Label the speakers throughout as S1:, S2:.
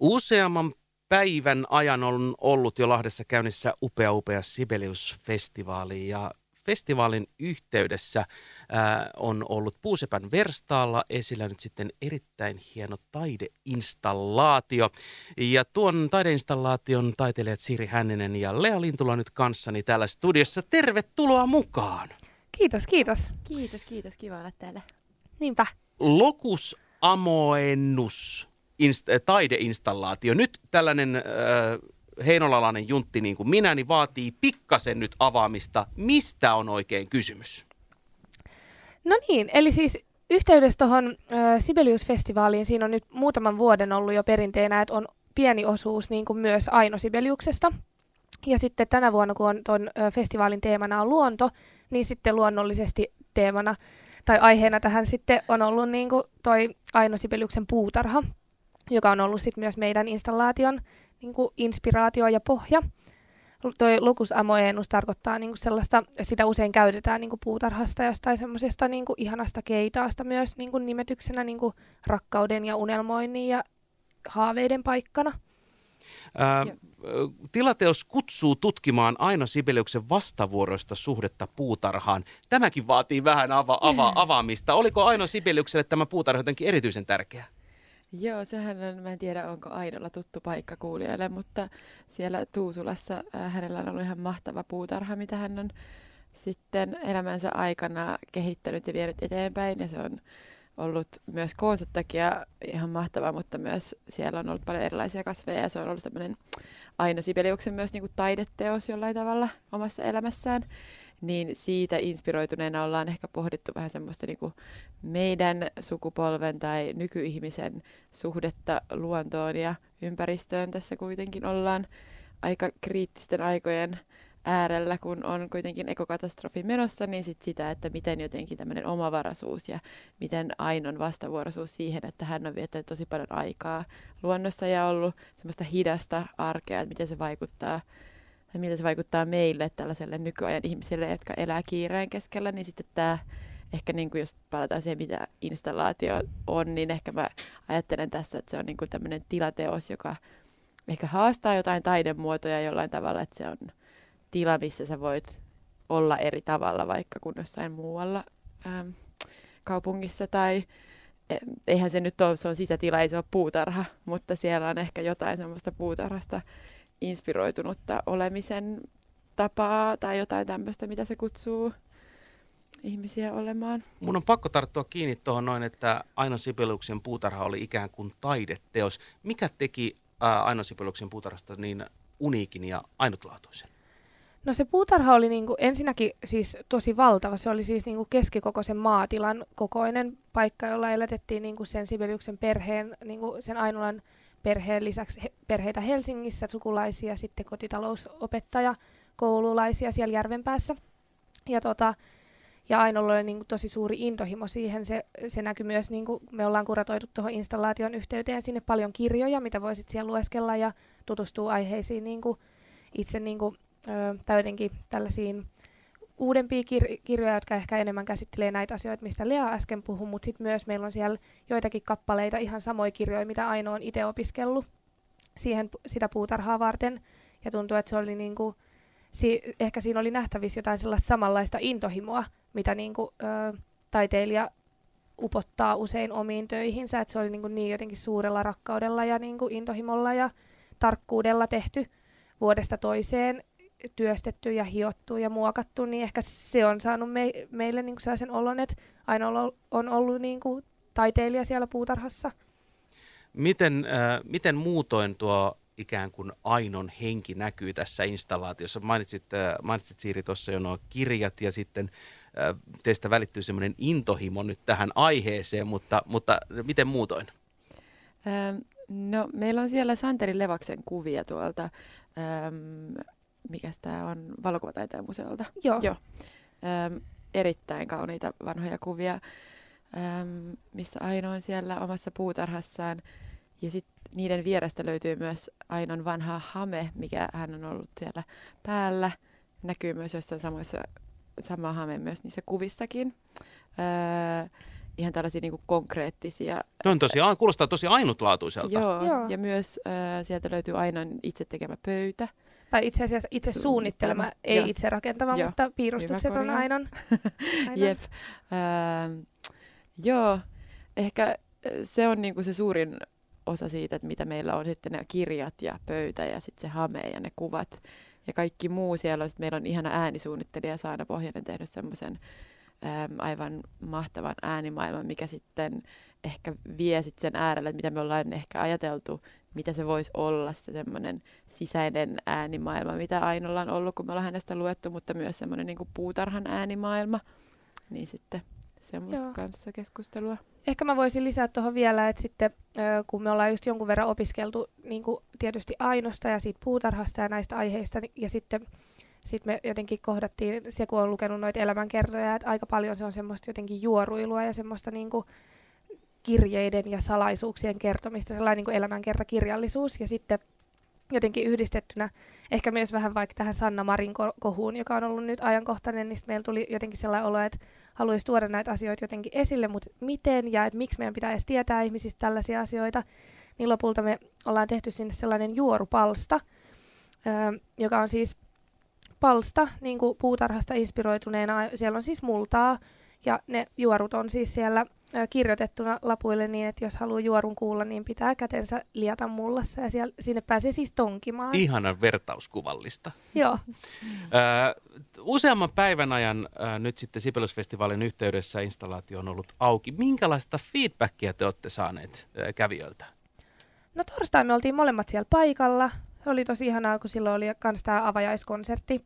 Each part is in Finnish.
S1: Useamman päivän ajan on ollut jo Lahdessa käynnissä upea upea Sibelius-festivaali ja festivaalin yhteydessä ää, on ollut Puusepän verstaalla esillä nyt sitten erittäin hieno taideinstallaatio. Ja tuon taideinstallaation taiteilijat Siri Hänninen ja Lea Lintula nyt kanssani täällä studiossa. Tervetuloa mukaan!
S2: Kiitos, kiitos.
S3: Kiitos, kiitos. Kiva olla täällä.
S2: Niinpä.
S1: Lokus amoennus inst- taideinstallaatio. Nyt tällainen äh, heinolalainen juntti niin kuin minä, niin vaatii pikkasen nyt avaamista. Mistä on oikein kysymys?
S2: No niin, eli siis yhteydessä tuohon äh, Sibelius-festivaaliin siinä on nyt muutaman vuoden ollut jo perinteenä, että on pieni osuus niin kuin myös Aino Sibeliuksesta. Ja sitten tänä vuonna, kun on tuon äh, festivaalin teemana on luonto, niin sitten luonnollisesti teemana tai aiheena tähän sitten on ollut niin kuin toi Aino Sibeliuksen puutarha, joka on ollut sitten myös meidän installaation niin kuin inspiraatio ja pohja. Toi Lucus amoenus tarkoittaa niin kuin sellaista, sitä usein käytetään niin kuin puutarhasta jostain semmoisesta niin kuin ihanasta keitaasta myös niin kuin nimetyksenä niin kuin rakkauden ja unelmoinnin ja haaveiden paikkana.
S1: Ää, tilateos kutsuu tutkimaan Aino Sibeliuksen vastavuoroista suhdetta puutarhaan. Tämäkin vaatii vähän ava- ava- avaamista. Oliko Aino Sibeliukselle tämä puutarha jotenkin erityisen tärkeä?
S3: Joo, sehän on, mä en tiedä onko Ainolla tuttu paikka kuulijoille, mutta siellä Tuusulassa äh, hänellä on ollut ihan mahtava puutarha, mitä hän on sitten elämänsä aikana kehittänyt ja vienyt eteenpäin. Ja se on ollut myös koonsa takia ihan mahtava, mutta myös siellä on ollut paljon erilaisia kasveja ja se on ollut semmoinen Aino Sibeliuksen myös niin kuin taideteos jollain tavalla omassa elämässään niin siitä inspiroituneena ollaan ehkä pohdittu vähän semmoista niin kuin meidän sukupolven tai nykyihmisen suhdetta luontoon ja ympäristöön. Tässä kuitenkin ollaan aika kriittisten aikojen äärellä, kun on kuitenkin ekokatastrofi menossa, niin sit sitä, että miten jotenkin tämmöinen omavaraisuus ja miten Ainon vastavuoroisuus siihen, että hän on viettänyt tosi paljon aikaa luonnossa ja ollut semmoista hidasta arkea, että miten se vaikuttaa ja miten se vaikuttaa meille, tällaiselle nykyajan ihmisille, jotka elää kiireen keskellä, niin sitten tämä ehkä niin kuin jos palataan siihen, mitä installaatio on, niin ehkä mä ajattelen tässä, että se on niin kuin tämmöinen tilateos, joka ehkä haastaa jotain taidemuotoja jollain tavalla, että se on tila, missä sä voit olla eri tavalla vaikka kuin jossain muualla ähm, kaupungissa tai eihän se nyt ole, se on sisätila, ei se ole puutarha, mutta siellä on ehkä jotain semmoista puutarhasta inspiroitunutta olemisen tapaa tai jotain tämmöistä, mitä se kutsuu ihmisiä olemaan.
S1: Mun on pakko tarttua kiinni tuohon noin, että Aino Sibeliuksen puutarha oli ikään kuin taideteos. Mikä teki ää, Aino Sibeliuksen puutarhasta niin uniikin ja ainutlaatuisen?
S2: No se puutarha oli niinku ensinnäkin siis tosi valtava. Se oli siis niinku keskikokoisen maatilan kokoinen paikka, jolla elätettiin niinku sen Sibeliuksen perheen, niinku sen Ainolan perheen lisäksi he, perheitä Helsingissä, sukulaisia, sitten kotitalousopettaja, koululaisia siellä Järvenpäässä. Ja, tota, ja Ainolla oli niin kuin, tosi suuri intohimo siihen. Se, se näkyy myös, niin kuin, me ollaan kuratoitu tuohon installaation yhteyteen sinne paljon kirjoja, mitä voisit siellä lueskella ja tutustua aiheisiin niin kuin, itse niin kuin, ö, täydenkin tällaisiin uudempia kir- kirjoja, jotka ehkä enemmän käsittelee näitä asioita, mistä Lea äsken puhui, mutta sitten myös meillä on siellä joitakin kappaleita, ihan samoja kirjoja, mitä Aino on itse opiskellut siihen, sitä puutarhaa varten. Ja tuntuu, että se oli niinku, si- ehkä siinä oli nähtävissä jotain sellaista samanlaista intohimoa, mitä niinku, ö, taiteilija upottaa usein omiin töihinsä, että se oli niinku niin jotenkin suurella rakkaudella ja niinku intohimolla ja tarkkuudella tehty vuodesta toiseen työstetty ja hiottu ja muokattu, niin ehkä se on saanut me, meille niin kuin sellaisen olon, että aina on ollut niin kuin taiteilija siellä puutarhassa.
S1: Miten, äh, miten muutoin tuo ikään kuin Ainon henki näkyy tässä installaatiossa? Mainitsit, äh, mainitsit Siiri tuossa jo nuo kirjat ja sitten äh, teistä välittyy semmoinen intohimo nyt tähän aiheeseen, mutta, mutta miten muutoin?
S3: Ähm, no, meillä on siellä Santeri Levaksen kuvia tuolta ähm, mikä tämä on, valokuvataiteen museolta.
S2: Joo.
S3: Joo. Öm, erittäin kauniita vanhoja kuvia, öm, missä Aino on siellä omassa puutarhassaan. Ja sitten niiden vierestä löytyy myös Ainon vanha hame, mikä hän on ollut siellä päällä. Näkyy myös jossain samoissa, sama hame myös niissä kuvissakin. Öö, ihan tällaisia niin kuin konkreettisia.
S1: Tuo on tosi, kuulostaa tosi ainutlaatuiselta.
S3: Joo, Joo. ja myös äh, sieltä löytyy aina itse tekemä pöytä.
S2: Tai itse asiassa itse suunnittelema, suunnittelema. ei Joo. itse rakentama, Joo. mutta piirustukset on aina.
S3: Jep. Äh, joo, ehkä se on niinku se suurin osa siitä, että mitä meillä on sitten ne kirjat ja pöytä ja sitten se hame ja ne kuvat ja kaikki muu siellä. Sitten meillä on ihana äänisuunnittelija Saana Pohjanen tehnyt semmoisen aivan mahtavan äänimaailman, mikä sitten ehkä vie sit sen äärelle, että mitä me ollaan ehkä ajateltu, mitä se voisi olla, se semmoinen sisäinen äänimaailma, mitä Ainolla on ollut, kun me ollaan hänestä luettu, mutta myös semmoinen niin puutarhan äänimaailma. Niin sitten semmoista Joo. kanssa keskustelua.
S2: Ehkä mä voisin lisätä tuohon vielä, että sitten kun me ollaan just jonkun verran opiskeltu niin kuin tietysti ainosta ja siitä puutarhasta ja näistä aiheista, ja sitten sit me jotenkin kohdattiin, se kun on lukenut noita elämänkertoja, että aika paljon se on semmoista jotenkin juoruilua ja semmoista niin kuin kirjeiden ja salaisuuksien kertomista, sellainen niin kuin elämänkertakirjallisuus, ja sitten jotenkin yhdistettynä ehkä myös vähän vaikka tähän Sanna Marin kohuun, joka on ollut nyt ajankohtainen, niin meillä tuli jotenkin sellainen olo, että haluaisi tuoda näitä asioita jotenkin esille, mutta miten ja että miksi meidän edes tietää ihmisistä tällaisia asioita, niin lopulta me ollaan tehty sinne sellainen juorupalsta, öö, joka on siis palsta niin kuin puutarhasta inspiroituneena. Siellä on siis multaa ja ne juorut on siis siellä kirjoitettuna lapuille niin, että jos haluaa juorun kuulla, niin pitää kätensä liata mullassa ja siellä, sinne pääsee siis tonkimaan.
S1: Ihanan vertauskuvallista.
S2: Joo.
S1: useamman päivän ajan nyt sitten Sibeliusfestivaalin yhteydessä installaatio on ollut auki. Minkälaista feedbackia te olette saaneet kävijöiltä?
S2: No torstai me oltiin molemmat siellä paikalla. Se oli tosi ihanaa, kun silloin oli myös tämä avajaiskonsertti.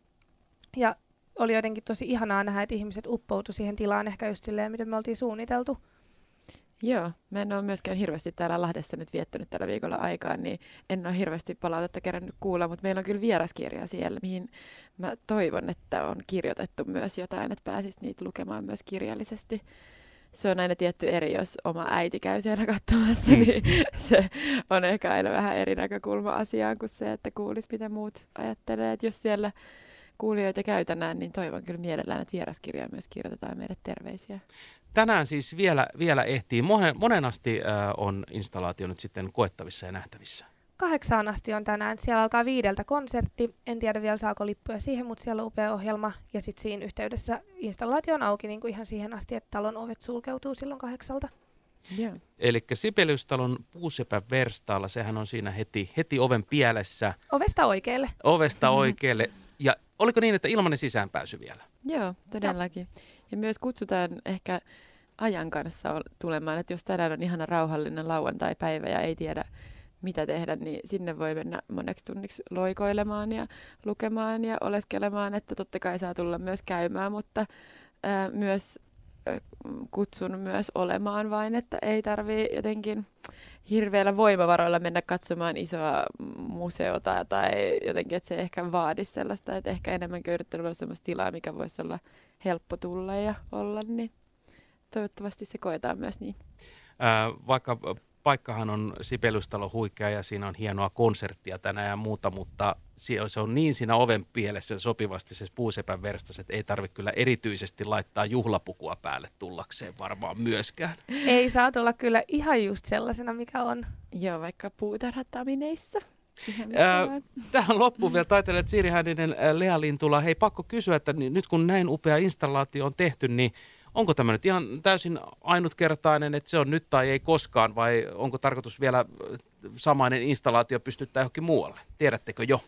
S2: Ja oli jotenkin tosi ihanaa nähdä, että ihmiset uppoutu siihen tilaan ehkä just silleen, miten me oltiin suunniteltu.
S3: Joo, mä en ole myöskään hirveästi täällä Lahdessa nyt viettänyt tällä viikolla aikaa, niin en ole hirveästi palautetta kerännyt kuulla, mutta meillä on kyllä vieraskirja siellä, mihin mä toivon, että on kirjoitettu myös jotain, että pääsis niitä lukemaan myös kirjallisesti. Se on aina tietty eri, jos oma äiti käy siellä katsomassa, mm. niin se on ehkä aina vähän eri näkökulma asiaan kuin se, että kuulisi mitä muut ajattelee. Että jos siellä kuulijoita käytänään, niin toivon kyllä mielellään, että vieraskirjaa myös kirjoitetaan meille terveisiä.
S1: Tänään siis vielä, vielä ehtii. Monen, monen asti äh, on installaatio nyt sitten koettavissa ja nähtävissä?
S2: Kahdeksaan asti on tänään. Siellä alkaa viideltä konsertti. En tiedä vielä saako lippuja siihen, mutta siellä on upea ohjelma. Ja sitten siinä yhteydessä installaatio on auki niin kuin ihan siihen asti, että talon ovet sulkeutuu silloin kahdeksalta.
S1: Yeah. Eli Sibeliustalon puusepä verstaalla, sehän on siinä heti, heti oven pielessä.
S2: Ovesta oikealle.
S1: Ovesta oikealle. Ja oliko niin, että ilmanen sisäänpääsy vielä?
S3: Joo, todellakin. Ja myös kutsutaan ehkä ajan kanssa tulemaan, että jos tänään on ihana rauhallinen lauantai-päivä ja ei tiedä mitä tehdä, niin sinne voi mennä moneksi tunniksi loikoilemaan ja lukemaan ja oleskelemaan, että totta kai saa tulla myös käymään, mutta ää, myös kutsun myös olemaan vain, että ei tarvii jotenkin hirveällä voimavaroilla mennä katsomaan isoa museota tai jotenkin, että se ei ehkä vaadi sellaista, että ehkä enemmän yrittänyt olla sellaista tilaa, mikä voisi olla helppo tulla ja olla, niin toivottavasti se koetaan myös niin.
S1: Ää, vaikka paikkahan on Sibeliustalo huikea ja siinä on hienoa konserttia tänään ja muuta, mutta se on niin siinä oven pielessä sopivasti se puusepän verstas, että ei tarvitse kyllä erityisesti laittaa juhlapukua päälle tullakseen varmaan myöskään.
S2: Ei saa tulla kyllä ihan just sellaisena, mikä on.
S3: Joo, vaikka puutarhatamineissa.
S1: tähän loppuun vielä taiteilijat Siiri Hänninen, Lea Lintula. Hei, pakko kysyä, että nyt kun näin upea installaatio on tehty, niin onko tämä nyt ihan täysin ainutkertainen, että se on nyt tai ei koskaan, vai onko tarkoitus vielä samainen installaatio pystyttää johonkin muualle? Tiedättekö jo?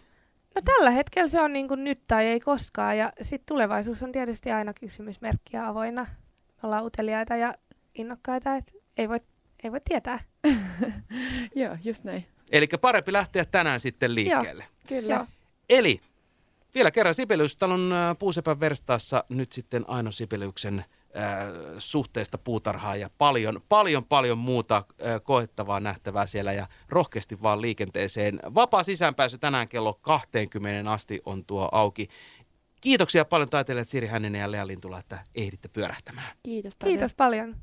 S2: No tällä hetkellä se on niin kuin nyt tai ei koskaan, ja sitten tulevaisuus on tietysti aina kysymysmerkkiä avoinna. Me ollaan uteliaita ja innokkaita, että ei voi, ei voi tietää.
S3: Joo, just näin.
S1: Eli parempi lähteä tänään sitten liikkeelle.
S2: Joo, kyllä. Joo.
S1: Eli vielä kerran Sibelius-talon Puusepän verstaassa nyt sitten Aino Sibeliuksen suhteesta puutarhaan ja paljon, paljon, paljon muuta koettavaa nähtävää siellä ja rohkeasti vaan liikenteeseen. Vapaa sisäänpääsy tänään kello 20 asti on tuo auki. Kiitoksia paljon taiteilijat Siri Hänninen ja Lea Lintula, että ehditte pyörähtämään.
S3: Kiitos paljon.
S2: Kiitos paljon.